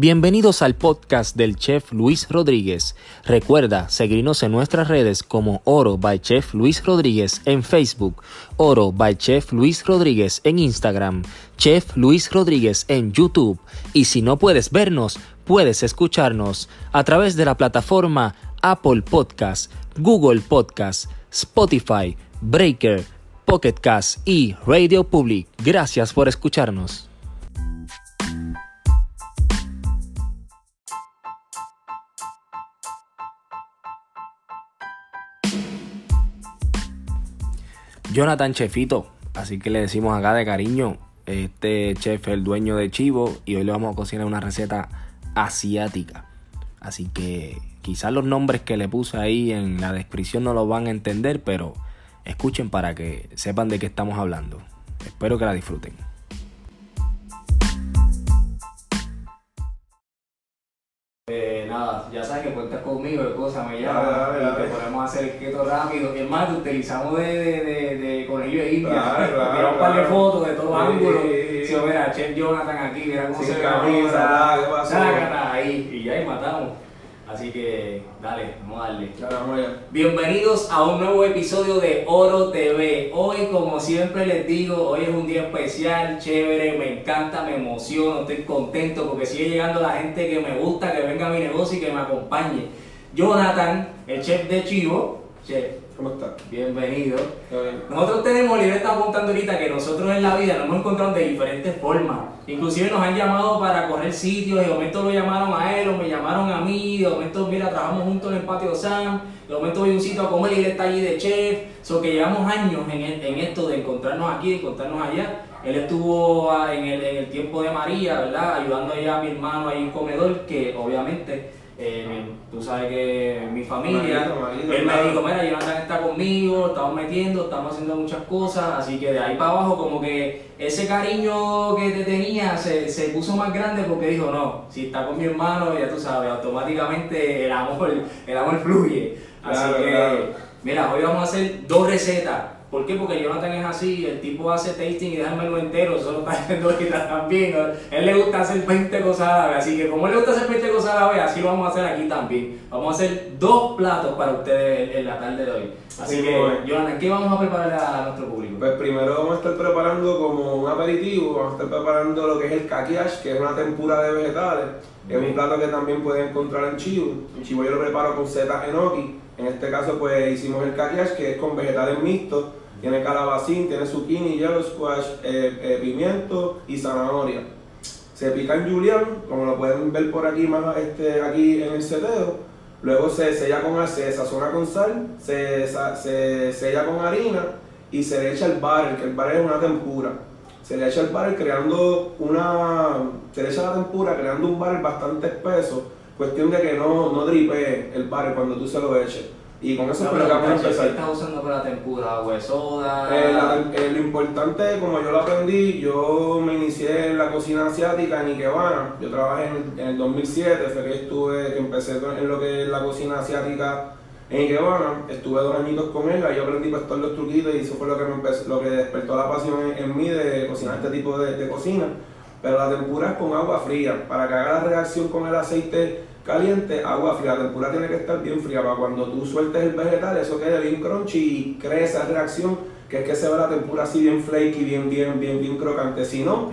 Bienvenidos al podcast del chef Luis Rodríguez. Recuerda seguirnos en nuestras redes como Oro by Chef Luis Rodríguez en Facebook, Oro by Chef Luis Rodríguez en Instagram, Chef Luis Rodríguez en YouTube y si no puedes vernos, puedes escucharnos a través de la plataforma Apple Podcast, Google Podcast, Spotify, Breaker, Pocket Cast y Radio Public. Gracias por escucharnos. Jonathan Chefito, así que le decimos acá de cariño, este chef es el dueño de Chivo y hoy le vamos a cocinar una receta asiática. Así que quizás los nombres que le puse ahí en la descripción no los van a entender, pero escuchen para que sepan de qué estamos hablando. Espero que la disfruten. Nada, ya sabes que cuentas conmigo, de cosas me Dale, dale, y dale. podemos hacer el keto rápido. Y es más, te utilizamos de, de, de, de conejillo de India. Tiramos un par de fotos de todos ángulos. sí, mira, Chef Jonathan aquí, mira cómo Sin se ve la camisa. Sácata ahí, y ya ahí matamos. Así que, dale, vamos a darle. Allá. Bienvenidos a un nuevo episodio de Oro TV. Hoy, como siempre les digo, hoy es un día especial, chévere, me encanta, me emociono, estoy contento porque sigue llegando la gente que me gusta, que venga a mi negocio y que me acompañe. Jonathan, el chef de Chivo, chef, ¿Cómo estás? bienvenido. Nosotros tenemos, le estaba contando ahorita que nosotros en la vida nos hemos encontrado de diferentes formas. Inclusive nos han llamado para correr sitios, de momento lo llamaron a él o me llamaron a mí, de momento, mira, trabajamos juntos en el patio Sam, de momento voy a un sitio a comer y él está allí de chef. So que llevamos años en, el- en esto de encontrarnos aquí, de encontrarnos allá. Él estuvo ah, en el, en el tiempo de María, ¿verdad? Ayudando allá a mi hermano ahí en comedor, que obviamente, eh, tú sabes que mi familia, Marito, Marito, él me dijo, mira, Jonathan está conmigo, estamos metiendo, estamos haciendo muchas cosas, así que de ahí para abajo como que ese cariño que te tenía se, se puso más grande porque dijo, no, si está con mi hermano, ya tú sabes, automáticamente el amor, el amor fluye. Así Claro, que, claro. mira, hoy vamos a hacer dos recetas. ¿Por qué? Porque Jonathan es así, el tipo hace tasting y deja el menú entero, eso lo está haciendo ahorita también. Él le gusta hacer 20 cosas a la vez, así que como él le gusta hacer 20 cosas a la vez, así lo vamos a hacer aquí también. Vamos a hacer dos platos para ustedes en la tarde de hoy. Así Así que. Jonathan, ¿qué vamos a preparar a nuestro público? Pues primero vamos a estar preparando como un aperitivo, vamos a estar preparando lo que es el kakiash, que es una tempura de vegetales. Es un plato que también pueden encontrar en Chivo. En Chivo yo lo preparo con setas enoki. En este caso pues hicimos el kakiash, que es con vegetales mixtos. Tiene calabacín, tiene zucchini, yellow squash, eh, eh, pimiento y zanahoria. Se pica en julián, como lo pueden ver por aquí más este, aquí en el seteo. Luego se sella con se sazona con sal, se, se sella con harina y se le echa el barrel, que el barrel es una tempura. Se le echa el barrel creando una. Se le echa la tempura creando un barrel bastante espeso. Cuestión de que no, no dripee el barrel cuando tú se lo eches. Y con eso vamos a ¿qué empezar. estás usando para la tempura? ¿Agua de soda? Eh, la- eh, lo importante, como yo lo aprendí, yo me inicié en la cocina asiática en Ikebana. Yo trabajé en, en el 2007, fue que estuve, que empecé en lo que es la cocina asiática en Ikebana. Estuve dos añitos con él, ahí yo aprendí pues, todos los truquitos y eso fue lo que, me empezó, lo que despertó la pasión en, en mí de cocinar este tipo de, de cocina. Pero la tempura es con agua fría, para que haga la reacción con el aceite caliente, agua fría. La tempura tiene que estar bien fría para cuando tú sueltes el vegetal, eso quede bien crunchy y cree esa reacción que es que se ve la tempura así bien flaky, bien, bien, bien, bien crocante. Si no,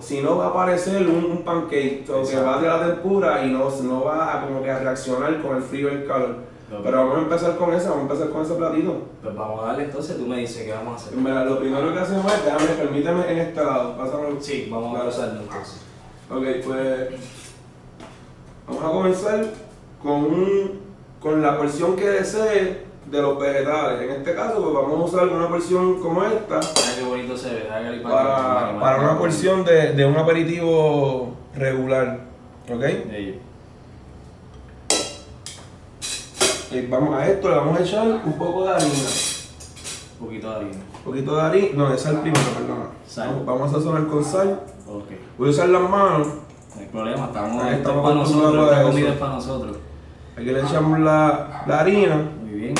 si no va a aparecer un, un pancake, so que va de la tempura y no, no va a como que a reaccionar con el frío y el calor. Pero vamos a empezar con esa, vamos a empezar con ese platito. Pues vamos a darle entonces, tú me dices qué vamos a hacer. Mira, lo primero que hacemos es, déjame, permíteme en este lado, pásame Sí, vamos a Claro. usarlo entonces. Ok, pues vamos a comenzar con, un, con la porción que desee de los vegetales. En este caso, pues vamos a usar una porción como esta qué bonito se ve, para, para una porción de, de un aperitivo regular. ¿Ok? Y vamos a esto, le vamos a echar un poco de harina. Un poquito de harina. Un poquito de harina, no, de sal primero, perdona. Sal. Vamos, vamos a sazonar con sal. Ok. Voy a usar las manos. No hay problema, estamos, Ahí para nosotros, comida es para nosotros. Aquí le echamos la, la harina Muy bien.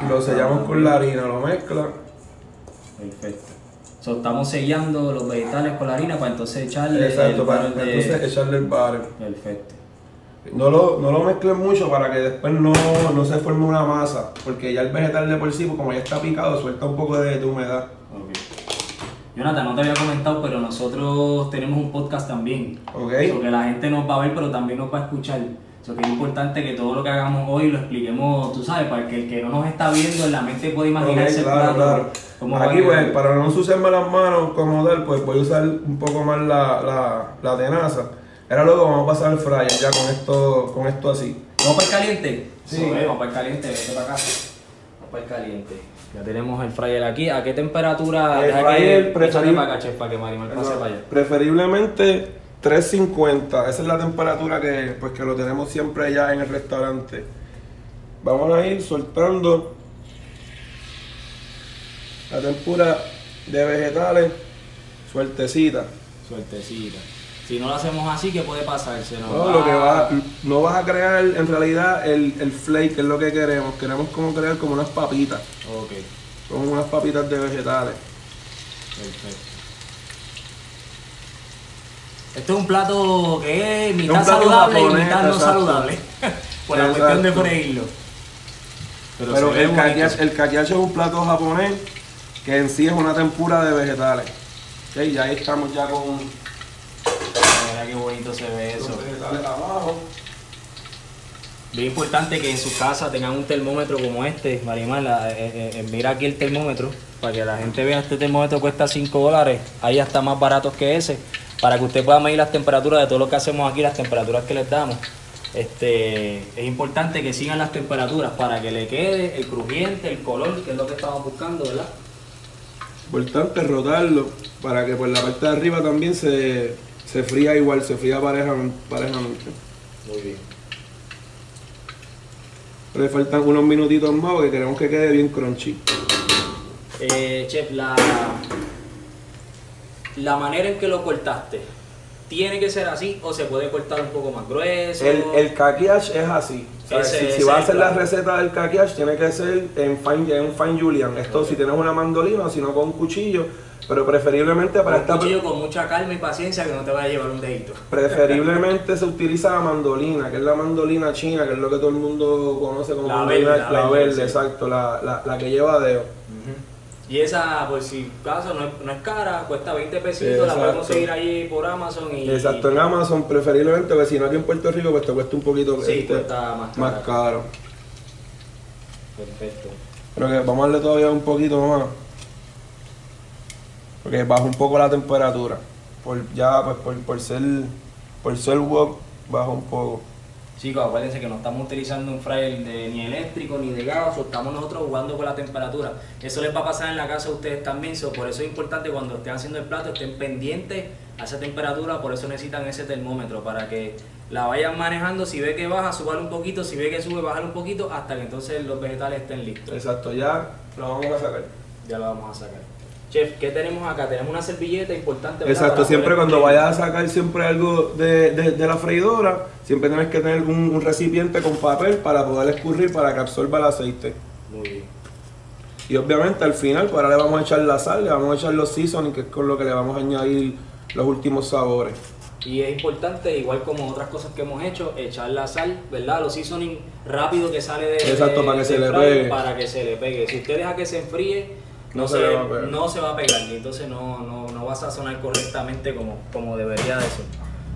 y lo sellamos con la harina, lo mezcla. Perfecto. So, estamos sellando los vegetales con la harina para entonces echarle Exacto, el para de- entonces echarle el barrel. Perfecto. No lo, no lo mezclen mucho para que después no, no se forme una masa, porque ya el vegetal de por sí, pues, como ya está picado, suelta un poco de, de humedad. Jonathan, no te había comentado, pero nosotros tenemos un podcast también. ¿Ok? So, que la gente nos va a ver, pero también nos va a escuchar. So, que es importante que todo lo que hagamos hoy lo expliquemos, tú sabes, para que el que no nos está viendo en la mente pueda imaginarse Ok, el claro, claro. cómo Aquí, pues, para no ensuciarme las manos como tal, pues voy a usar un poco más la, la, la tenaza. Ahora luego vamos a pasar al fryer ya con esto, con esto así. ¿Vamos para el caliente? Sí. So, eh, vamos para el caliente, vete para acá. Para el caliente. Ya tenemos el fryer aquí. ¿A qué temperatura? El fryer preferible- para acá, chef, para que Marimar pase para allá. Preferiblemente 350, esa es la temperatura que, pues, que lo tenemos siempre ya en el restaurante. Vamos a ir soltando la tempura de vegetales sueltecita. Suertecita. Si no lo hacemos así, ¿qué puede pasar? Se nos No, va- lo que va, no vas a crear en realidad el, el flake, que es lo que queremos. Queremos como crear como unas papitas, Ok, como unas papitas de vegetales. perfecto. Esto es un plato que es mitad plato saludable y japonés, mitad no exacto. saludable. Por la cuestión de freírlo. Pero, el, kakiashi, el kakiashi es un plato japonés que en sí es una tempura de vegetales. Ok, ya ahí estamos ya con Mira qué bonito se ve eso. Bien importante que en su casa tengan un termómetro como este, Marimar. eh, eh, eh, mira aquí el termómetro, para que la gente vea, este termómetro cuesta 5 dólares. Hay hasta más baratos que ese, para que usted pueda medir las temperaturas de todo lo que hacemos aquí, las temperaturas que les damos. Este, es importante que sigan las temperaturas para que le quede el crujiente, el color, que es lo que estamos buscando, ¿verdad? Importante rotarlo para que por la parte de arriba también se, se fría igual, se fría pareja- parejamente. Muy bien. Le faltan unos minutitos más porque queremos que quede bien crunchy. Eh, chef, la, la manera en que lo cortaste, ¿tiene que ser así o se puede cortar un poco más grueso? El, el kakiash es así. si si vas a hacer el la receta del kakiash, tiene que ser en fine, en fine julian. Esto si tienes una mandolina, si no con un cuchillo, pero preferiblemente para un esta cuchillo con mucha calma y paciencia que no te vaya a llevar un dedito. preferiblemente se utiliza la mandolina, que es la mandolina china, que es lo que todo el mundo conoce como La mandolina, verde, la verde, verde, sí. exacto, la, la, la que lleva dedo. Y esa, por si acaso, no es, no es cara, cuesta 20 pesitos, la podemos seguir ahí por Amazon y... Exacto, en Amazon preferiblemente, porque si no aquí en Puerto Rico pues te cuesta un poquito Sí, este, cuesta más más caro. caro. Perfecto. Pero que vamos a darle todavía un poquito más. Porque baja un poco la temperatura. Por ya, pues por, por ser por ser wok, baja un poco. Chicos, acuérdense que no estamos utilizando un fryer de- ni eléctrico ni de gas, o estamos nosotros jugando con la temperatura. Eso les va a pasar en la casa a ustedes también, so, por eso es importante cuando estén haciendo el plato, estén pendientes a esa temperatura, por eso necesitan ese termómetro, para que la vayan manejando, si ve que baja, suban un poquito, si ve que sube, bajar un poquito, hasta que entonces los vegetales estén listos. Exacto, ya lo vamos a sacar. Ya lo vamos a sacar. Chef, ¿qué tenemos acá? Tenemos una servilleta importante. ¿verdad? Exacto, Para siempre cuando vayas a sacar siempre algo de, de- de la freidora, siempre tienes que tener un, un recipiente con papel para poder escurrir para que absorba el aceite. Muy bien. Y obviamente al final, pues ahora le vamos a echar la sal, le vamos a echar los seasoning, que es con lo que le vamos a añadir los últimos sabores. Y es importante, igual como otras cosas que hemos hecho, echar la sal, ¿verdad? Los seasoning rápido que sale de Exacto, de- para que se le pegue. Para que se le pegue. Si usted deja que se enfríe, no, se, va a pegar. no se va a pegar. Y entonces no, no, no va a sazonar correctamente como, como debería de ser.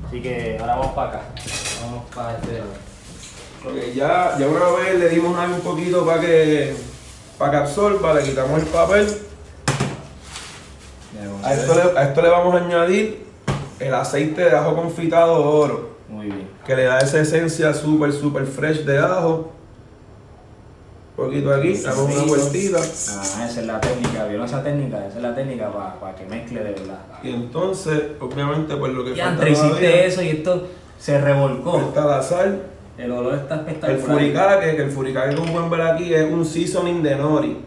Así que ahora vamos para acá. Vamos para este lado. Ok, ya, ya una vez le dimos ahí un poquito para que, para que absorba, le quitamos el papel. A esto, le, a esto le vamos a añadir el aceite de ajo confitado oro, Muy bien. que le da esa esencia súper, súper fresh de ajo. Poquito aquí, damos una vueltita. Ah, esa es la técnica, ¿vieron esa técnica? Esa es la técnica para que mezcle de verdad. Y entonces, obviamente, pues lo que Ya, falta hiciste todavía eso y esto se revolcó. está la sal, El olor está espectacular. el furikake, que el furikake como pueden ver aquí es un seasoning de nori.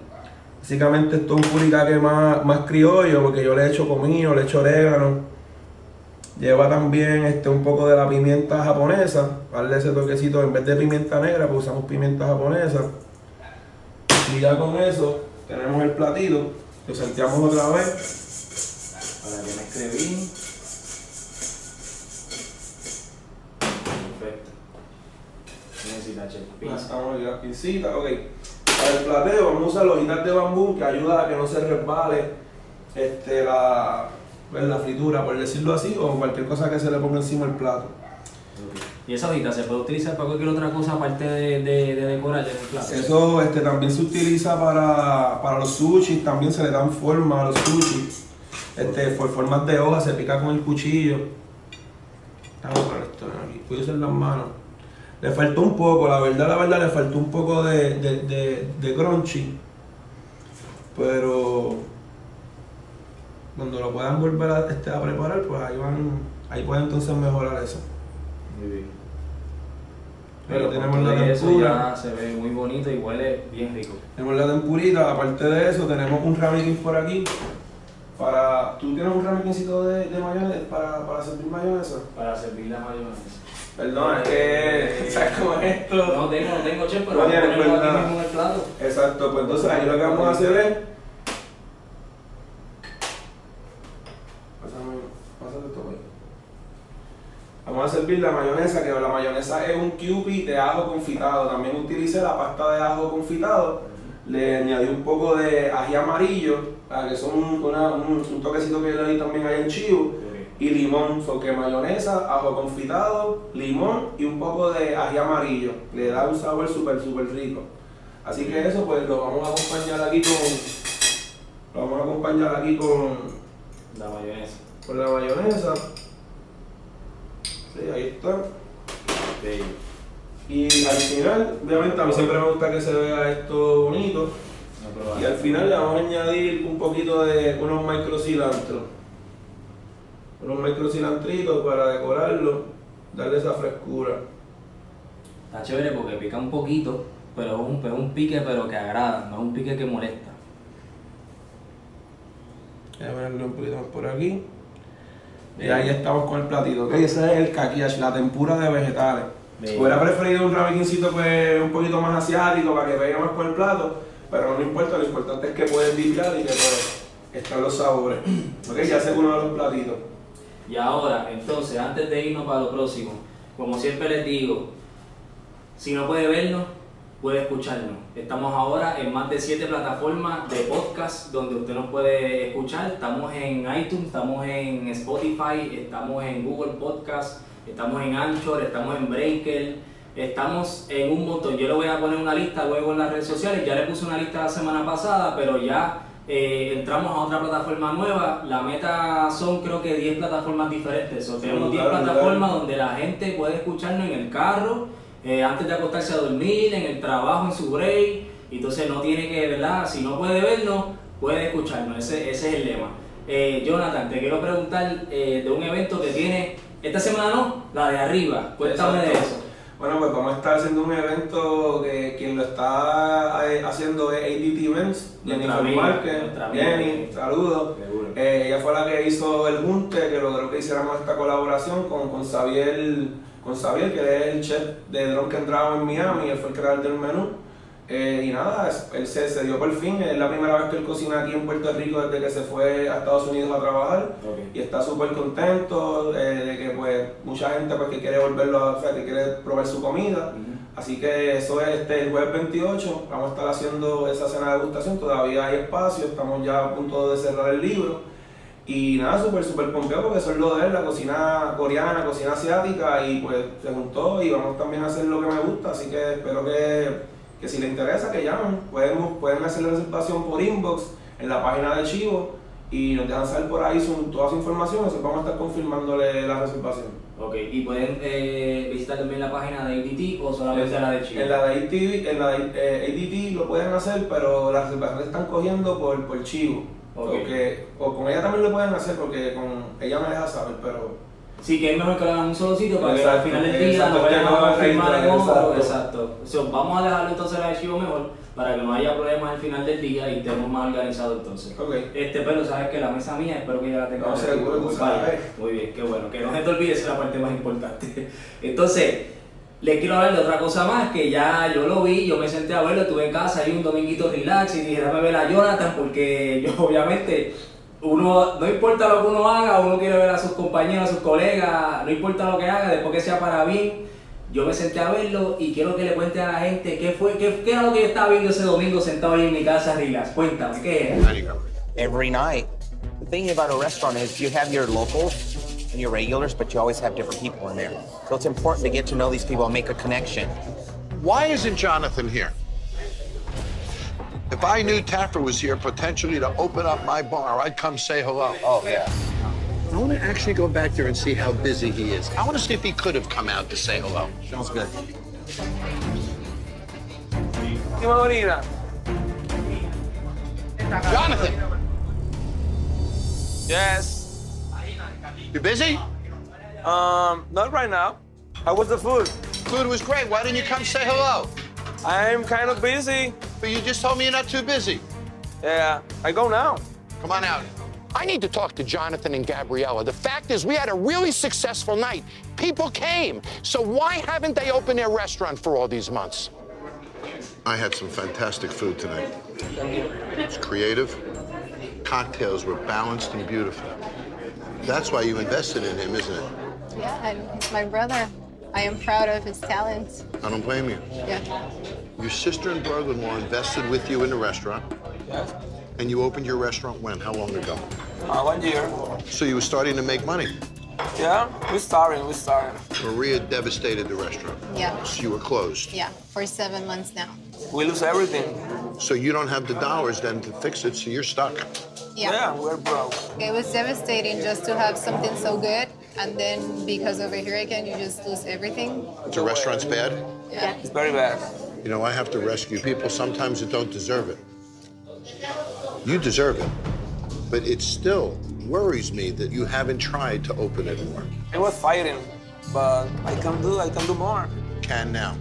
Básicamente esto es un furikake más, más criollo porque yo le echo comino, le echo orégano. Lleva también este, un poco de la pimienta japonesa, darle ese toquecito, en vez de pimienta negra pues usamos pimienta japonesa. Y ya con eso tenemos el platito, lo salteamos otra vez Para que mezcle bien. Perfecto. Necesita chef. Pinza. Vamos a pincita, ok. Para el plateo vamos a usar hojitas de bambú que ayuda a que no se resbale este, la, la fritura, por decirlo así, o cualquier cosa que se le ponga encima del plato. ¿Y esa hojita se puede utilizar para cualquier otra cosa aparte de, de, de decorar en el plato? Eso este, también se utiliza para, para los sushis, también se le dan forma a los sushis. Este, por formas de hoja, se pica con el cuchillo. Vamos a poner esto aquí, cuídense las manos. Le faltó un poco, la verdad, la verdad, le faltó un poco de, de, de, de crunchy. Pero cuando lo puedan volver a, este, a preparar, pues ahí van, ahí pueden entonces mejorar eso. Muy bien. Pero tenemos la tempura. se ve muy bonito y huele bien rico. Tenemos la tempurita, aparte de eso, tenemos un ramekin por aquí. Para, ¿Tú tienes un ramekincito de, de mayonesa para, para servir mayonesa? Para servir la mayonesa. Perdón, es que, ¿sabes cómo es esto? No tengo, no tengo chef, pero No tienes, ponerlo aquí mismo en el plato. Exacto, pues entonces ahí lo que vamos a hacer es. Pásame, pásate esto ahí. Vamos a servir la mayonesa, que la mayonesa es un cupie de ajo confitado. También utilicé la pasta de ajo confitado. Le añadí un poco de ají amarillo, para que son una- un, un toquecito que le di también ahí en chivo. Y limón, porque mayonesa, ajo confitado, limón y un poco de ají amarillo. Le da un sabor súper, súper rico. Así que eso pues lo vamos a acompañar aquí con. Lo vamos a acompañar aquí con, La mayonesa. con la mayonesa. Sí, ahí está. Y al final, obviamente a mí siempre me gusta que se vea esto bonito. No. Y al final le vamos a añadir un poquito de unos micro cilantros. Unos micro cilantritos para decorarlo, darle esa frescura. Está chévere porque pica un poquito, pero es un, es un pique pero que agrada, no es un pique que molesta. Voy a ponerle un poquito más por aquí. Y ahí estamos con el platito. Ese es el kakiash, la tempura de vegetales. Bien. Hubiera preferido un ramekincito pues, un poquito más asiático para que pegue más con el plato, pero no importa, lo importante es que puedes vibrar y que pues, están los sabores. Ok, ya sé uno de los platitos. Y ahora, entonces, antes de irnos para lo próximo, como siempre les digo, si no puede vernos, puede escucharnos. Estamos ahora en más de siete plataformas de podcast donde usted nos puede escuchar. Estamos en iTunes, estamos en Spotify, estamos en Google Podcast, estamos en Anchor, estamos en Breaker, estamos en un montón. Yo le voy a poner una lista luego en las redes sociales. Ya le puse una lista la semana pasada, pero ya eh, entramos a otra plataforma nueva. La meta son creo que 10 plataformas diferentes. O tenemos 10 Brutal, plataformas donde la gente puede escucharnos en el carro, eh, antes de acostarse a dormir, en el trabajo, en su break. Y Entonces no tiene que, ¿verdad? Si no puede vernos, puede escucharnos. Ese, ese es el lema. Eh, Jonathan, te quiero preguntar eh, de un evento que tiene, esta semana no, la de arriba. Cuéntame de eso. Bueno, pues vamos a estar haciendo un evento que quien lo está eh, haciendo es ADT Events, Jennifer Márquez. Jenny, saludos. Eh, ella fue la que hizo el junte, que logró que hiciéramos esta colaboración con, con Xavier, con Xavier, que es el chef de Drunken Dragon en Miami, él fue el creador del menú. Eh, y nada, él se, se dio por fin, es la primera vez que él cocina aquí en Puerto Rico desde que se fue a Estados Unidos a trabajar Ok. y está súper contento eh, de que pues mucha gente pues que quiere volverlo a, o sea, que quiere probar su comida. Ujú. Así que eso es este, el jueves 28, vamos a estar haciendo esa cena de degustación, todavía hay espacio, estamos ya a punto de cerrar el libro. Y nada, súper, súper pompeado porque eso es lo de él, la cocina coreana, cocina asiática y pues se juntó y vamos también a hacer lo que me gusta, así que espero que, que si les interesa que llamen, podemos, pueden hacer la reservación por inbox en la página de Chivo y nos dejan saber por ahí su, toda su información, nosotros vamos a estar confirmándole la reservación. Ok, y pueden eh, visitar también la página de ADT o solamente la de Chile. En la de ADT, en la de eh, ADT lo pueden hacer, pero las reservaciones están cogiendo por, por chivo. Porque, o con ella también lo pueden hacer porque con ella me deja saber, pero Sí, que es mejor que lo hagan en un solo sitio para que al final del día exacto, no vayan a confirmar en otro. exacto. So, vamos a dejarlo entonces el archivo mejor para que no haya problemas al final del día y estemos más organizados entonces. ok. Este, pero sabes que la mesa mía, espero que ya la tengas. No, seguro, Muy Muy bien, qué bueno. Que no se te olvide, esa es la parte más importante. Entonces, les quiero hablar de otra cosa más, que ya yo lo vi, yo me senté a verlo, estuve en casa ahí un dominguito relax y dije, dame ver a Jonathan, porque yo obviamente uno, no importa lo que uno haga, uno quiere ver a sus compañeros, a sus colegas, no importa lo que haga, después que sea para bien, yo me senté a verlo y quiero que le cuente a la gente qué fue, qué, qué era lo que yo estaba viendo ese domingo sentado ahí en mi casa, Rilas. Cuéntame, ¿qué era? Every night. The thing about a restaurant is you have your locals your regulars, but you always have different people in there. So it's important to get to know these people and make a connection. Why isn't Jonathan here? If I knew Taffer was here potentially to open up my bar, I'd come say hello. Oh, yeah. I want to actually go back there and see how busy he is. I want to see if he could have come out to say hello. Sounds good. Jonathan, Yes. You busy? Um, not right now. How was the food? Food was great. Why didn't you come say hello? I'm kind of busy. But you just told me you're not too busy. Yeah, I go now. Come on out. I need to talk to Jonathan and Gabriella. The fact is, we had a really successful night. People came. So why haven't they opened their restaurant for all these months? I had some fantastic food tonight. It's creative. Cocktails were balanced and beautiful. That's why you invested in him, isn't it? Yeah, and he's my brother. I am proud of his talents. I don't blame you. Yeah. Your sister and brother-in-law invested with you in the restaurant, Yes. and you opened your restaurant when? How long ago? Uh, one year. So you were starting to make money. Yeah, we're starting. We're starting. Maria devastated the restaurant. Yeah. So you were closed. Yeah, for seven months now. We lose everything. So you don't have the dollars then to fix it, so you're stuck. Yeah. we're broke. It was devastating just to have something so good, and then because of a hurricane, you just lose everything. The restaurant's bad. Yeah. It's very bad. You know, I have to rescue people sometimes that don't deserve it. You deserve it. But it still worries me that you haven't tried to open it more. I was fighting, but I can do. I can do more. Can now.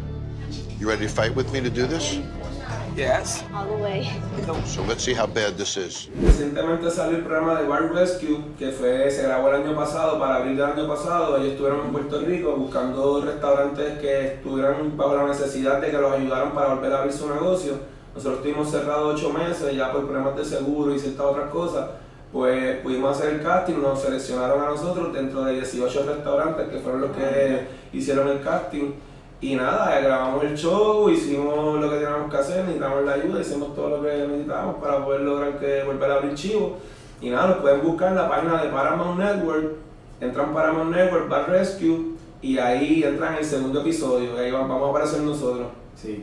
You ready to fight with me to do this? Yes. All the way. So let's see how bad this is. Recientemente salió el programa de Bar Rescue, que fue, se grabó el año pasado, para abril del año pasado. Ellos estuvieron en Puerto Rico buscando restaurantes que estuvieran bajo la necesidad de que los ayudaran para volver a abrir su negocio. Nosotros estuvimos cerrados ocho meses, ya por problemas de seguro y ciertas otras cosas. Pues pudimos hacer el casting, nos seleccionaron a nosotros dentro de 18 restaurantes que fueron los que hicieron el casting. Y nada, grabamos el show, hicimos lo que teníamos que hacer, necesitamos la ayuda, hicimos todo lo que necesitábamos para poder lograr que volver a abrir Chivo. Y nada, nos pueden buscar en la página de Paramount Network, entran Paramount Network, Bar Rescue, y ahí entran en el segundo episodio, ahí va- vamos a aparecer nosotros. Sí.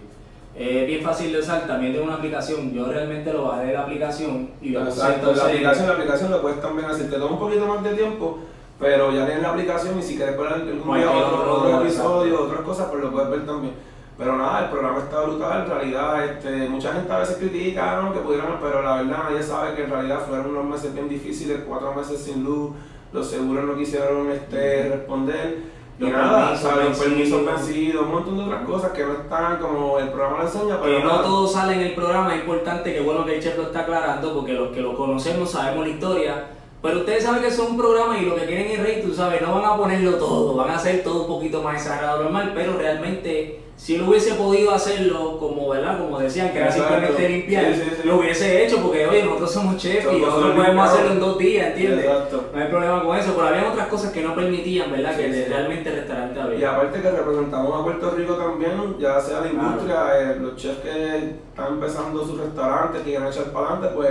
Es bien fácil de usar, también tengo una aplicación. Yo realmente lo bajé de la aplicación y lo Exacto, la entonces- aplicación, la aplicación lo puedes también hacer, te toma un poquito más de tiempo, pero ya tienes la aplicación y si quieres ver algún día otro, otro, episodio, otras cosas, pues lo puedes ver también. Pero nada, el programa está brutal, en realidad, este, mucha gente a veces critica ¿no? que pudiéramos, pero la verdad nadie sabe que en realidad fueron unos meses bien difíciles, cuatro meses sin luz, los seguros no quisieron este, responder. Y Los nada, los permisos vencidos. vencidos, un montón de otras cosas que no están como el programa lo enseña, pero Que no nada. todo sale en el programa, es importante que bueno que el chef lo está aclarando, porque los que lo conocemos sabemos la historia. Pero ustedes saben que es un programa y lo que quieren es rey, tú sabes, no van a ponerlo todo, van a hacer todo un poquito más exagerado normal, pero realmente si él hubiese podido hacerlo como, ¿verdad? Como decían, que era Exacto. simplemente limpiar, Sí, sí, sí. lo hubiese hecho porque, oye, nosotros somos chefs y nosotros podemos hacerlo en dos días, ¿entiendes? Exacto. No hay problema con eso, pero había otras cosas que no permitían, ¿verdad? Que realmente el restaurante Y había. aparte que representamos a Puerto Rico también, ya sea la industria, eh, los chefs que están empezando sus restaurantes, que quieren echar para adelante, pues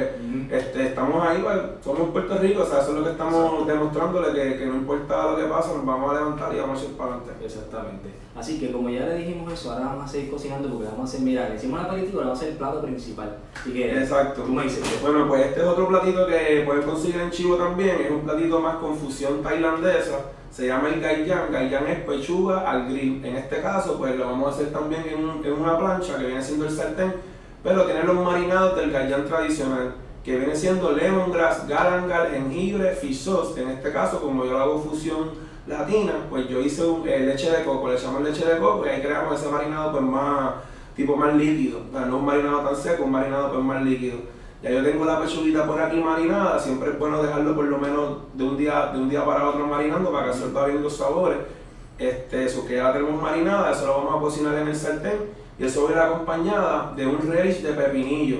este, estamos ahí, pues, somos Puerto Rico, o sea, eso es lo que estamos demostrándole, que, que no importa lo que pasa, nos vamos a levantar y vamos a echar para adelante. Exactamente. Así que como ya le dijimos eso, ahora vamos a seguir cocinando porque vamos a hacer, mira, le hicimos la le vamos a hacer el plato principal. Así que Exacto. tú me dices. Bueno, pues este es otro platito que pueden conseguir en Chivo también, es un platito más con fusión tailandesa, se llama el gaiyan, gaiyan es pechuga al grill. En este caso, pues lo vamos a hacer también en, un- en una plancha que viene siendo el sartén, pero tiene los marinados del gaiyan tradicional, que viene siendo lemongrass, galangal, jengibre, fish sauce. En este caso, como yo hago fusión latina, pues yo hice un, eh, leche de coco, le echamos leche de coco y ahí creamos ese marinado pues más, tipo más líquido, o sea, no un marinado tan seco, un marinado pues más líquido. Ya yo tengo la pechuguita por aquí marinada, siempre es bueno dejarlo por lo menos de un día, de un día para otro marinando para que absorba bien los sabores. Este, eso que ya la tenemos marinada, eso lo vamos a cocinar en el sartén y eso viene acompañada de un relish de pepinillo.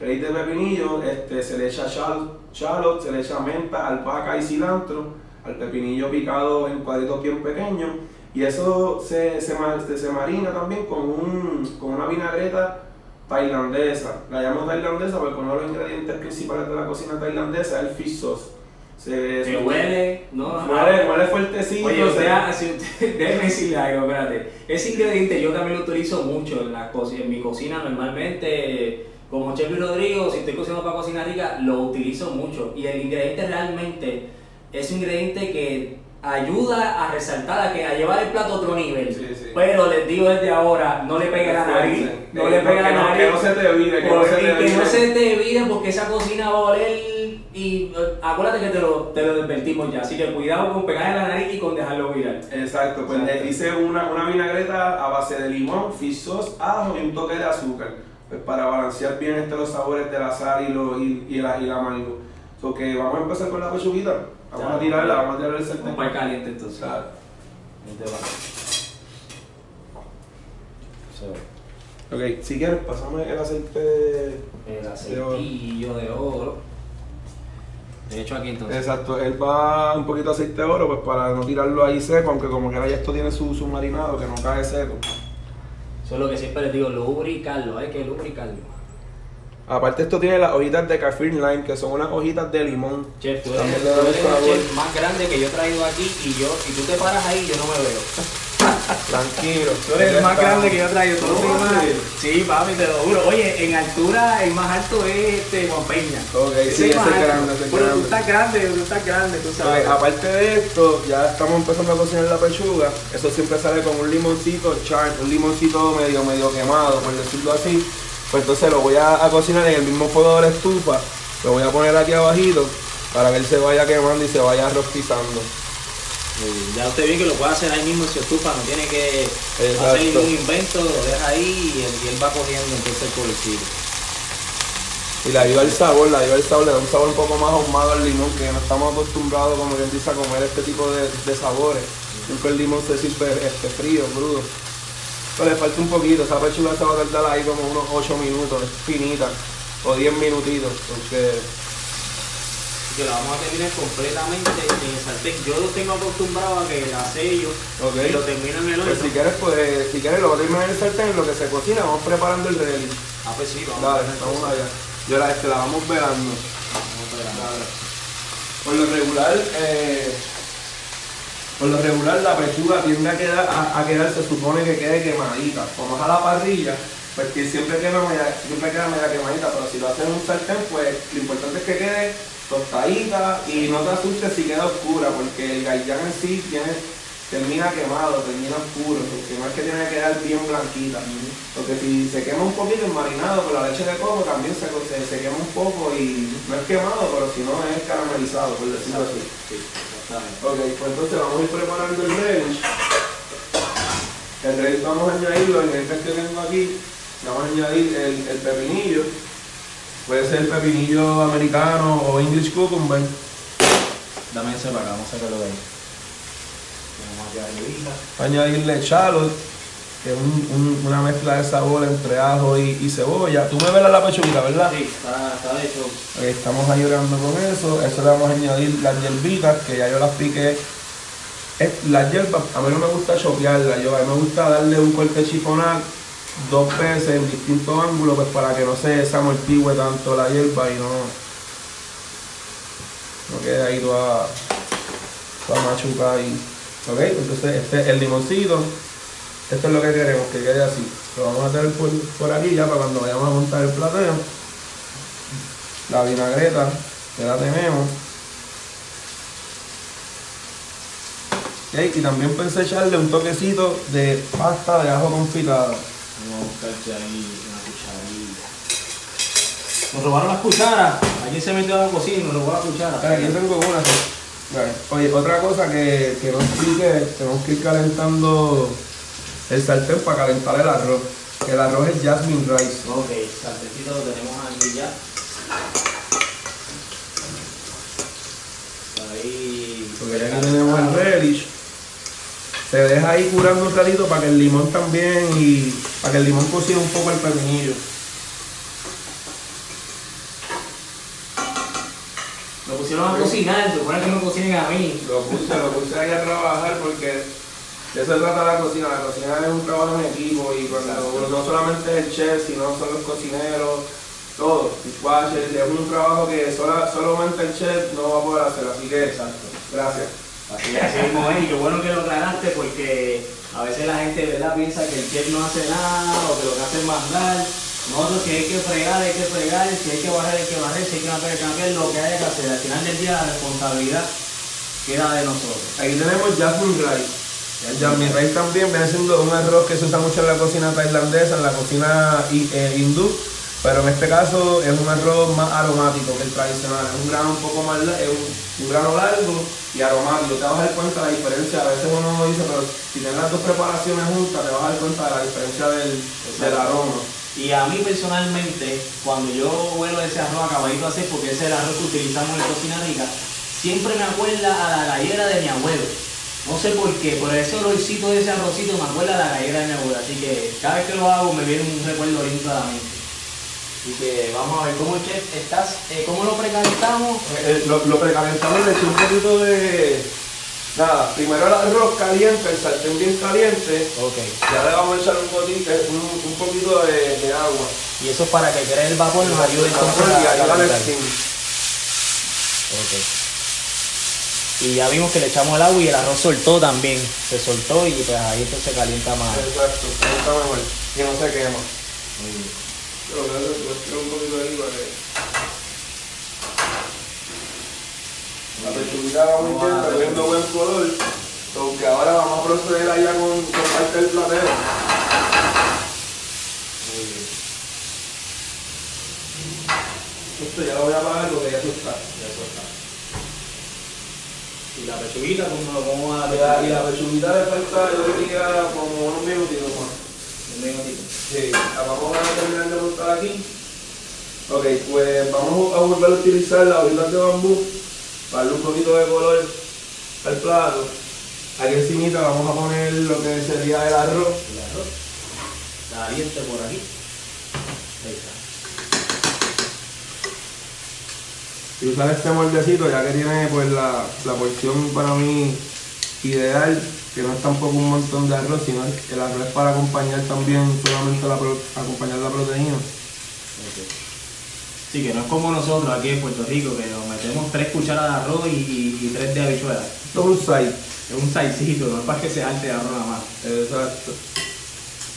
relish de pepinillo, este, se le echa shallot, shallot, se le echa menta, albahaca y cilantro, al pepinillo picado en cuadritos bien pequeños. Y eso se, se, ma- este, se marina también con, un, con una vinagreta tailandesa. La llamo tailandesa porque uno de los ingredientes principales de la cocina tailandesa es el fish sauce. Se, se- huele, no, no, Huele, huele fuertecito. Oye, o se- sea, si usted, déjeme decirle algo, espérate. Ese ingrediente yo también lo utilizo mucho en, la co- en mi cocina normalmente. Como Chef Rodrigo, si estoy cocinando para cocina rica, lo utilizo mucho. Y el ingrediente realmente es un ingrediente que ayuda a resaltar, a, que, a llevar el plato a otro nivel. Sí, sí. Pero les digo desde ahora, no le pegue la nariz. No le pegue la nariz. que no se te vire, que no se te que no se te vire porque esa cocina va a oler y acuérdate que te lo, te lo advertimos ya. Así que cuidado con pegarle la nariz y con dejarlo virar. Exacto, pues le hice una, una vinagreta a base de limón, fish sauce, ajo y un toque de azúcar. Pues para balancear bien este, los sabores de la sal y, lo, y, y la, y la mango. So que vamos a empezar con la pechuguita. Vamos a tirarla, vamos a tirar el sartén. Un par caliente entonces. Claro. Vente, va. So, Ok, si quieres, pasame el aceite. el aceitillo de oro. De hecho aquí entonces. Exacto, él va un poquito de aceite de oro, pues para no tirarlo ahí seco, aunque como que ahora ya esto tiene su, su marinado, que no cae seco. Eso es lo que siempre les digo, lubricarlo, hay que lubricarlo. Aparte esto tiene las hojitas de kaffir lime, que son unas hojitas de limón. Chef, tú eres, También tú el eres el sabor. chef más grande que yo he traído aquí y yo, y tú te paras ahí yo no me veo. Tranquilo. Tú eres el más grande que yo he traído. Todos los ¿Cómo demás- así? Sí, papi, te lo juro. Oye, en altura el más alto es este Juan Peña. Ok, sí, es ese más es grande, ese es Pero tú estás grande, tú estás grande, tú sabes. aparte de esto, ya estamos empezando a cocinar la pechuga. Eso siempre sale con un limoncito char, un limoncito medio medio quemado, por decirlo así. Pues entonces lo voy a, a cocinar en el mismo fuego de la estufa. Lo voy a poner aquí abajito para que él se vaya quemando y se vaya rostizando. Ya usted ve que lo puede hacer ahí mismo en su estufa, no tiene que Exacto. hacer ningún invento, lo deja ahí y él, y él va cogiendo entonces el colorcito. Y le ayuda el sabor, le ayuda el sabor, le da un sabor un poco más ahumado al limón, que no estamos acostumbrados, como quien dice, a comer este tipo de, de sabores. Nunca el limón se sirve este, frío, crudo. Pero le falta un poquito, esa pechuga se va a tardar ahí como unos 8 minutos, es finita, o 10 minutitos, porque que la vamos a terminar completamente en el sartén. Yo lo tengo acostumbrado a que la sello Ok. y lo termino en el horno. pues, si quieres, pues, si quieres lo voy a terminar en el sartén, en lo que se cocina, vamos preparando el relish. Ah, pues sí, vamos Dale, vamos allá. Yo la, este, la vamos velando. Vamos pegar. Por lo regular, eh, por lo regular la pechuga tiende a quedar, a, quedar, se supone que quede quemadita. Como es a la parrilla, pues que siempre queda media, siempre queda media quemadita, pero si lo haces en un sartén, pues lo importante es que quede tostadita y no te asustes si queda oscura, porque el gaillán en sí tiene, termina quemado, termina oscuro, porque no es que tiene que quedar bien blanquita. Porque si se quema un poquito el marinado con la leche de coco también se, se, quema un poco y no es quemado, pero si no es caramelizado, por decirlo así. Ok, pues entonces vamos a ir preparando el relish. El relish vamos a añadirlo, el relish que tengo aquí, vamos a añadir el, el pepinillo. Puede ser el pepinillo americano o English cucumber. Dame ese para acá, vamos a sacarlo de ahí. Vamos a. Añadirle shallot, que es un- un- una mezcla de sabor entre ajo y, y cebolla. Tú me ves la pechuguita, ¿verdad? Sí, está, está de hecho. Estamos ayudando con eso. Eso le vamos a añadir las hierbitas, que ya yo las piqué. Las hierbas, a mí no me gusta chopearlas, yo, a mí me gusta darle un corte chifonal dos veces en distintos ángulos, pues para que no se, se amortigüe tanto la hierba y no, no quede ahí toda, toda machuca y ok, entonces este es el limoncito. Esto es lo que queremos, que quede así. Lo vamos a tener por, por aquí ya para cuando vayamos a montar el plateo la vinagreta que la tenemos y también pensé echarle un toquecito de pasta de ajo confitada Vamos a buscarte ahí una cucharilla. Nos robaron las cucharas. Aquí se metió a la cocina y nos robó la cuchara. Aquí tengo una oye otra cosa que, que no expliqué tenemos que ir calentando el sartén para calentar el arroz el arroz es jasmine rice Ok, sartencito lo tenemos aquí ya. Ahí. porque ya que tenemos el relish se deja ahí curando un ratito para que el limón también y para que el limón cocine un poco el pepinillo Me pusieron a cocinar, se supone que me cocinen a mí. Lo puse, lo puse ahí a trabajar porque de eso se trata la cocina. La cocina es un trabajo en equipo y cuando no solamente el chef, sino son los cocineros, todo. Dishwasher, es un trabajo que sola- solamente el chef no va a poder hacer, así que exacto. Gracias. Así, así mismo es, y qué bueno que lo aclaraste porque a veces la gente ¿verdad? piensa que el chef no hace nada o que lo que hace es mandar. Nosotros si hay que fregar, hay que fregar, si hay que barrer, hay que barrer, si hay que cambiar, hay que cambiar, lo que haya que hacer. Al final del día la responsabilidad queda de nosotros. Aquí tenemos jasmine rice. Jasmine rice también viene siendo un arroz que se usa mucho en la cocina tailandesa, en la cocina eh, hindú, pero en este caso es un arroz más aromático que el tradicional. Es un grano un poco más, la- es un, un grano largo y aromático. Te vas a dar cuenta de la diferencia. A veces uno dice, pero si tienes las dos preparaciones juntas, te vas a dar cuenta de la diferencia del, del aroma. Y a mí personalmente, cuando yo huelo ese arroz acabadito hacer, porque ese es el arroz que utilizamos en Cocina Rica, siempre me acuerda a la gallera de mi abuelo. No sé por qué, por ese olorcito de ese arrocito me acuerda la gallera de mi. Así que cada vez que lo hago me viene un recuerdo lindo a la mente. Así que vamos a ver cómo chef estás, eh, cómo lo precalentamos. Eh, lo, lo precalentamos, le eché un poquito de... Nada, primero el arroz caliente, el sartén bien caliente. Ok. Ya le vamos a echar un poquito, un, un poquito de, de agua. Y eso para que quede el vapor nos ayude a calentar. Ok. Y ya vimos que le echamos el agua y el arroz soltó también. Se soltó y pues ahí esto se calienta más. Exacto, está mejor. Y no se quema. Un poquito ahí para que... La pechuguita va muy bien, está cogiendo buen color. Aunque ahora vamos a proceder allá con, con parte del platero. Esto ya lo voy a apagar porque ya eso está. Ya eso está. Y la pechuguita, ¿cómo, cómo va a la, y la pechuguita le falta, yo diría, como unos minutitos más. Un minutito. Sí, la vamos a terminar de montar aquí. Ok, pues vamos a volver a utilizar las hojitas de bambú para darle un poquito de color al plato. Aquí encima vamos a poner lo que sería el arroz. El arroz. Caliente por aquí. Ahí está. Y usar este moldecito ya que tiene pues la, la porción para mí ideal, que no es tampoco un montón de arroz, sino el el arroz es para acompañar también solamente la, pro- acompañar la proteína. Sí, que no es como nosotros aquí en Puerto Rico, que nos metemos tres cucharadas de arroz y, y- y tres de habichuelas. Esto es un side. Es un saicito, no es para que se alte de arroz nada más. Exacto.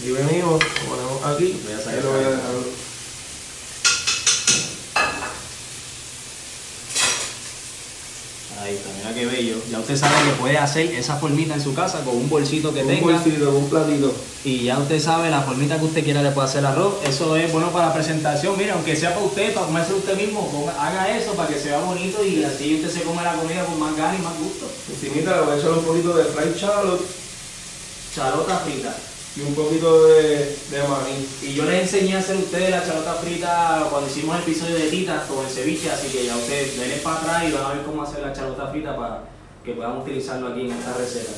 Y venimos, lo ponemos aquí. Voy a sacar Ahí lo voy a acá. dejar. Ahí está, mira qué bello. Ya usted sabe que puede hacer esa formita en su casa con un bolsito que Un tenga. bolsito, un platito. Y ya usted sabe la formita que usted quiera le puede hacer arroz. Eso es bueno para la presentación. Mira, aunque sea para usted, para comerse usted mismo, haga eso para que se vea bonito y así usted se come la comida con más ganas y más gusto. Encimita le voy a echar un poquito de fried shallot Charota frita. Y un poquito de, de maní. Y yo les enseñé a hacer ustedes la charota frita cuando hicimos el episodio de Tita con el ceviche, así que ya ustedes denle para atrás y van a ver cómo hacer la charota frita para que puedan utilizarlo aquí en esta receta.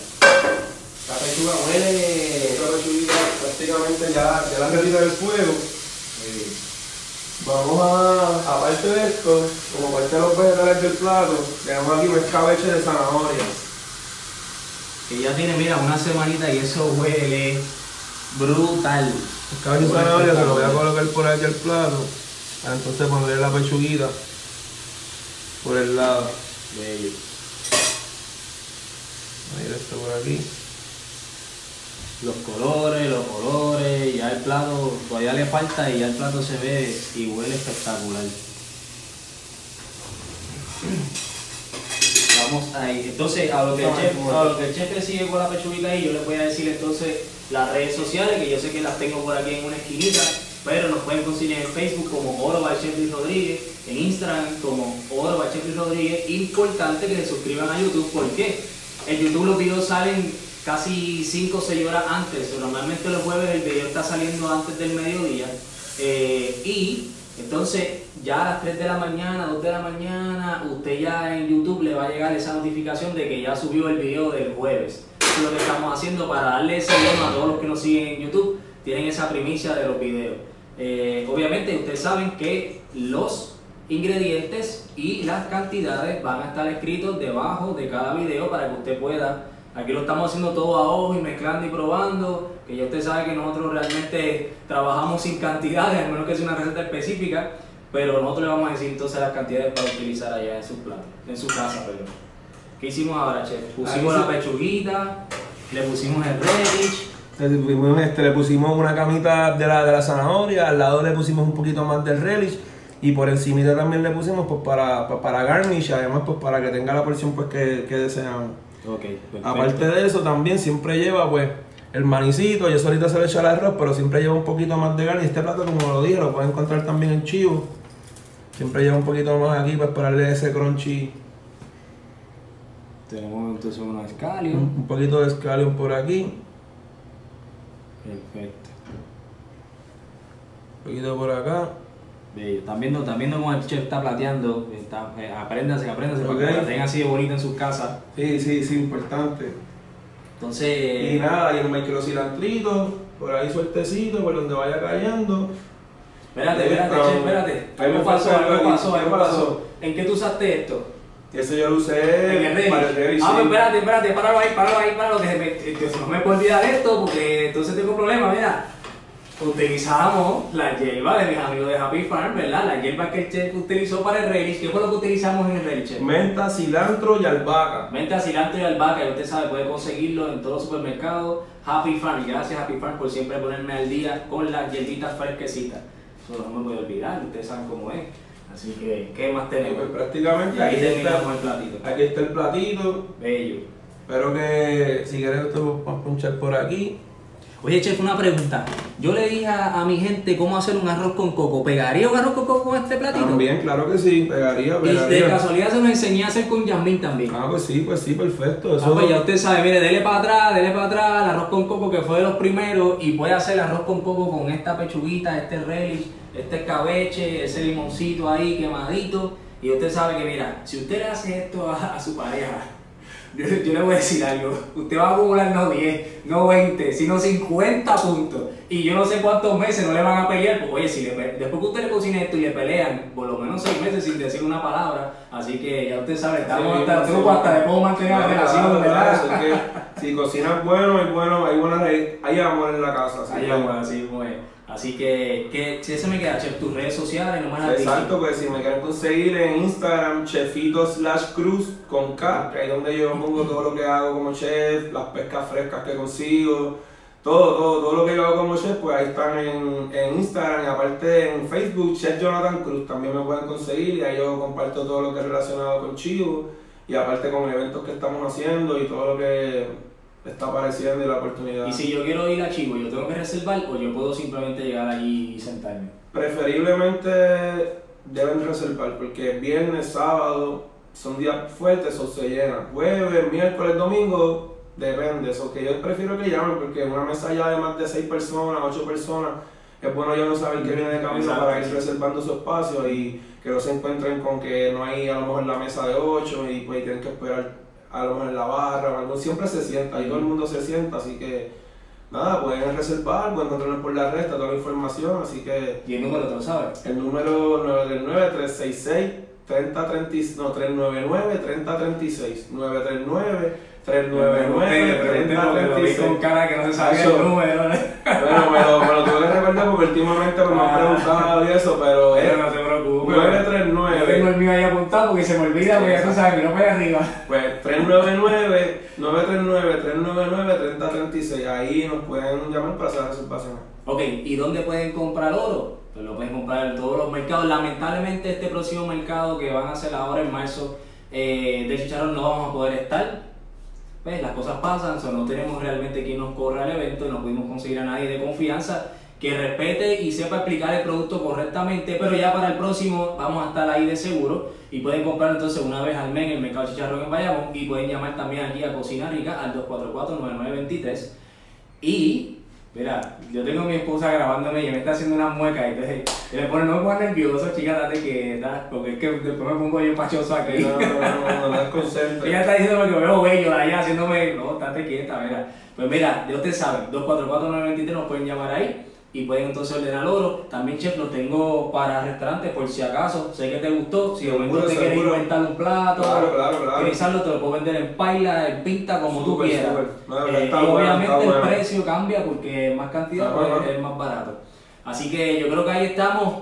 La pechuga huele... Esta pechuguita prácticamente ya, ya la retira del fuego. Vamos a, aparte de esto, como parte de los vegetales del plato, tenemos aquí un escabeche de zanahoria. Que ya tiene, mira, una semanita y eso huele brutal. Escabeche de zanahoria se lo voy a colocar por aquí al plato. Para entonces ponerle la pechuguita por el lado. Bello. Ahí esto por aquí. Los colores, los colores, ya el plato todavía le falta y ya el plato se ve y huele espectacular. Vamos ahí. Entonces, a lo que el chef, a lo que el chef le sigue con la pechuguita ahí, yo les voy a decir entonces las redes sociales, que yo sé que las tengo por aquí en una esquinita, pero nos pueden conseguir en Facebook como Oro by Chef Luis Rodríguez, en Instagram como Oro by Chef Luis Rodríguez. Importante que se suscriban a YouTube, ¿por qué? En YouTube los videos salen casi 5 o 6 horas antes. Normalmente los jueves el video está saliendo antes del mediodía. Eh, y entonces ya a las 3 de la mañana, 2 de la mañana, usted ya en YouTube le va a llegar esa notificación de que ya subió el video del jueves. Es lo que estamos haciendo para darle ese bono a todos los que nos siguen en YouTube. Tienen esa primicia de los videos. Eh, obviamente ustedes saben que los ingredientes y las cantidades van a estar escritos debajo de cada video para que usted pueda. Aquí lo estamos haciendo todo a ojo y mezclando y probando, que ya usted sabe que nosotros realmente trabajamos sin cantidades, a menos que sea una receta específica, pero nosotros le vamos a decir entonces las cantidades para utilizar allá en su plato, en su casa, perdón. ¿Qué hicimos ahora, chef? Pusimos Ahí la pechuguita, le pusimos el relish, Le pusimos, este, le pusimos una camita de la, de la zanahoria, al lado le pusimos un poquito más del relish y por encima también le pusimos pues para, pa- para garnish, además pues para que tenga la porción pues que, que deseamos. Ok, perfecto. Aparte de eso también siempre lleva pues el manicito, y eso ahorita se le echa el arroz, pero siempre lleva un poquito más de garnish. Este plato como lo dije lo pueden encontrar también en Chivo. Siempre lleva un poquito más aquí para esperarle ese crunchy, Tenemos entonces una escalio. un, un poquito de scallion por aquí, Perfecto. un poquito por acá. Bello. Están viendo, están viendo cómo el chef está plateando. Está, eh, apréndanse, apréndanse para Ok. que la tengan así de bonita en sus casas. Sí, sí, sí, importante. Entonces, Y nada, y el microcilantrito, por ahí sueltecito, por donde vaya cayendo. espérate, espérate, está. espérate. Ahí me Algo pasó, algo pasó, ¿Qué algo pasó? ¿En qué tú usaste esto? Eso yo lo usé En el Reddit. para el Reddit, Ah, sí. pues espérate, espérate, páralo ahí, páralo ahí, páralo, que se me, que no me puedo olvidar esto porque entonces tengo problemas, mira. Utilizamos la hierba de mis amigos de Happy Farm, ¿verdad? La hierba que el chef utilizó para el relish. ¿Qué fue lo que utilizamos en el relish? Menta, cilantro y albahaca. Menta, cilantro y albahaca, y usted sabe, puede conseguirlo en todos los supermercados. Happy Farm, gracias Happy Farm por siempre ponerme al día con las hierbitas fresquecitas. Eso no me puede olvidar, ustedes saben cómo es. Así que, ¿qué más tenemos? Pues prácticamente aquí está, el platito. aquí está el platito. Bello. Espero que si quieres te voy a punchar por aquí. Oye, chef, una pregunta. Yo le dije a, a mi gente cómo hacer un arroz con coco. ¿Pegaría un arroz con coco con este platito? También, claro que sí, pegaría, Y de pegaría. casualidad se lo enseñé a hacer con Yasmín también. Ah, pues sí, pues sí, perfecto. Ah, pues ya usted sabe, mire, dele para atrás, dele para atrás, el arroz con coco que fue de los primeros y puede hacer el arroz con coco con esta pechuguita, este relish, este escabeche, ese limoncito ahí quemadito y usted sabe que mira, si usted le hace esto a, a su pareja, yo, yo le voy a decir algo, usted va a acumular no 10, no 20, sino 50 puntos y yo no sé cuántos meses no le van a pelear, pues oye, si le después que usted le cocine esto y le pelean por lo menos 6 meses sin decir una palabra, así que ya usted sabe, estamos Sí, hasta truco, hasta le puedo mantener la relación, ¿verdad? si cocinas bueno, hay bueno, hay buena hay amor en la casa. así que- vamos, así pues. Así que, que si eso me queda, chef, tus redes sociales, no me las Exacto, pues si me quieren conseguir en Instagram, chefito slash cruz con K, que ahí es donde yo pongo todo lo que hago como chef, las pescas frescas que consigo, todo, todo, todo lo que yo hago como chef, pues ahí están en, en Instagram y aparte en Facebook, Chef Jonathan Cruz, también me pueden conseguir y ahí yo comparto todo lo que es relacionado con Chivo y aparte con eventos que estamos haciendo y todo lo que está apareciendo y la oportunidad. Y si yo quiero ir a Chivo, ¿yo tengo que reservar o yo puedo simplemente llegar allí y sentarme? Preferiblemente deben reservar porque viernes, sábado son días fuertes o se llenan. Jueves, miércoles, domingo, depende. Eso que yo prefiero que llamen porque una mesa ya de más de 6 personas, 8 personas, es bueno yo no saber qué viene de camino para ir reservando su espacio y que no se encuentren con que no hay a lo mejor la mesa de 8 y pues tienen que esperar a lo mejor en la barra o algo. Siempre se sienta, ahí todo el mundo se sienta, así que nada, pueden reservar, pueden encontrarnos por la red, está toda la información, así que Y el número, ¿te lo sabes? el número 939-366. 3030, no, 399-3036, 939-399-3036. cara que no se sabía el número. Bueno, me lo, me lo tuve que recordar porque últimamente me Ah. han preguntado y eso, pero es no te preocupes. 939. Tengo el mío ahí apuntado porque se me olvida, porque ya tú sabes, que no para arriba. Pues 399-939-399-3036. Ahí nos pueden llamar para hacer reservaciones. Ok, ¿y dónde pueden comprar oro? Pues lo pueden comprar en todos los mercados. Lamentablemente este próximo mercado que van a hacer ahora en marzo eh, de chicharrón no vamos a poder estar. Pues las cosas pasan, so, no tenemos realmente quien nos corra el evento y no pudimos conseguir a nadie de confianza que respete y sepa explicar el producto correctamente, pero ya para el próximo vamos a estar ahí de seguro y pueden comprar entonces una vez al mes en el mercado chicharrón en Bayamón y pueden llamar también aquí a Cocina Rica al 244-9923 y Mira, yo tengo a mi esposa grabándome y me está haciendo una mueca y entonces le pone, no me pongas nervioso, chica, date quieta, porque es que después me pongo yo pachoso aquí. No, no, no, no, no. Ella está diciendo que veo bello allá haciéndome, no, date quieta, mira. Pues mira, ya usted sabe, 244-923 nos pueden llamar ahí y pueden entonces ordenar oro. También, chef, lo tengo para restaurantes por si acaso. Sé que te gustó. Si de momento te quieres inventar un plato, Claro, claro, te lo puedo vender en paila, en pinta, como tú Súper, quieras. No, Eh, y bueno, obviamente el bueno. precio cambia porque más cantidad pues, ajá. es más barato. Así que yo creo que ahí estamos.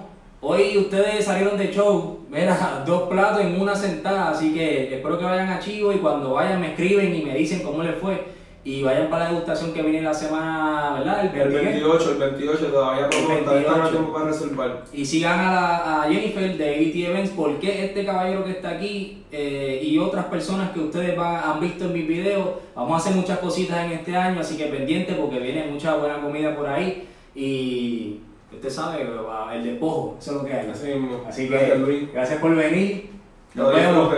Hoy ustedes salieron de show, mira, dos platos en una sentada, así que espero que vayan a Chivo y cuando vayan me escriben y me dicen cómo les fue. Y vayan para la degustación que viene la semana, ¿verdad? El El 20. 28, el 28 todavía podemos El estar 28. estamos a tiempo para reservar. Y sigan a, la- a Jennifer de AT Events porque este caballero que está aquí eh, y otras personas que ustedes van- han visto en mis videos, vamos a hacer muchas cositas en este año, así que pendiente porque viene mucha buena comida por ahí y usted sabe, va, el despojo, eso es lo que hay. Así. Así Gracias, que Luis. gracias por venir. Nos vemos.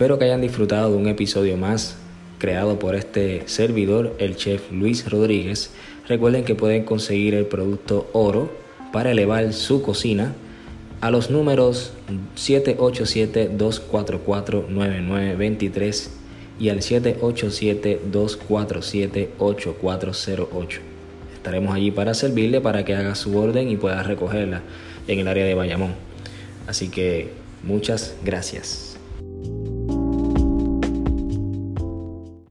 Espero que hayan disfrutado de un episodio más creado por este servidor, el chef Luis Rodríguez. Recuerden que pueden conseguir el producto oro para elevar su cocina a los números 787-244-9923 y al 787-247-8408. Estaremos allí para servirle para que haga su orden y pueda recogerla en el área de Bayamón. Así que muchas gracias.